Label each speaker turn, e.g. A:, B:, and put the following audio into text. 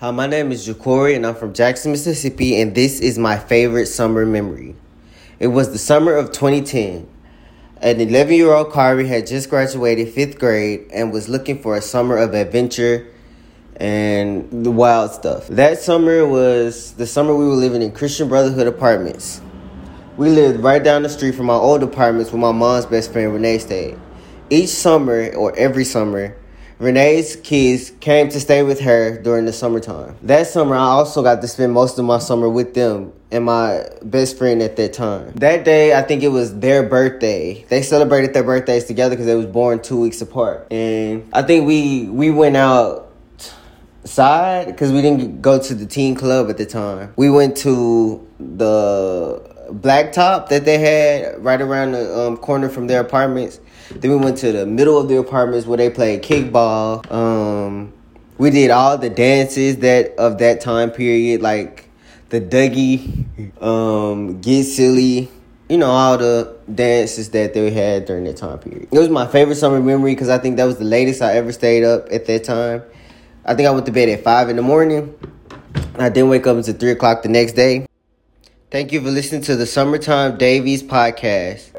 A: Hi, my name is Jacory, and I'm from Jackson, Mississippi, and this is my favorite summer memory. It was the summer of 2010. An 11 year old Kari had just graduated fifth grade and was looking for a summer of adventure and the wild stuff. That summer was the summer we were living in Christian Brotherhood apartments. We lived right down the street from our old apartments where my mom's best friend Renee stayed. Each summer, or every summer, Renee's kids came to stay with her during the summertime. That summer, I also got to spend most of my summer with them and my best friend at that time. That day, I think it was their birthday. They celebrated their birthdays together because they was born two weeks apart. And I think we we went out side because we didn't go to the teen club at the time. We went to the blacktop that they had right around the um, corner from their apartments. Then we went to the middle of the apartments where they played kickball. Um, we did all the dances that of that time period, like the Dougie, um, Get Silly, you know, all the dances that they had during that time period. It was my favorite summer memory because I think that was the latest I ever stayed up at that time. I think I went to bed at five in the morning. I didn't wake up until three o'clock the next day. Thank you for listening to the Summertime Davies podcast.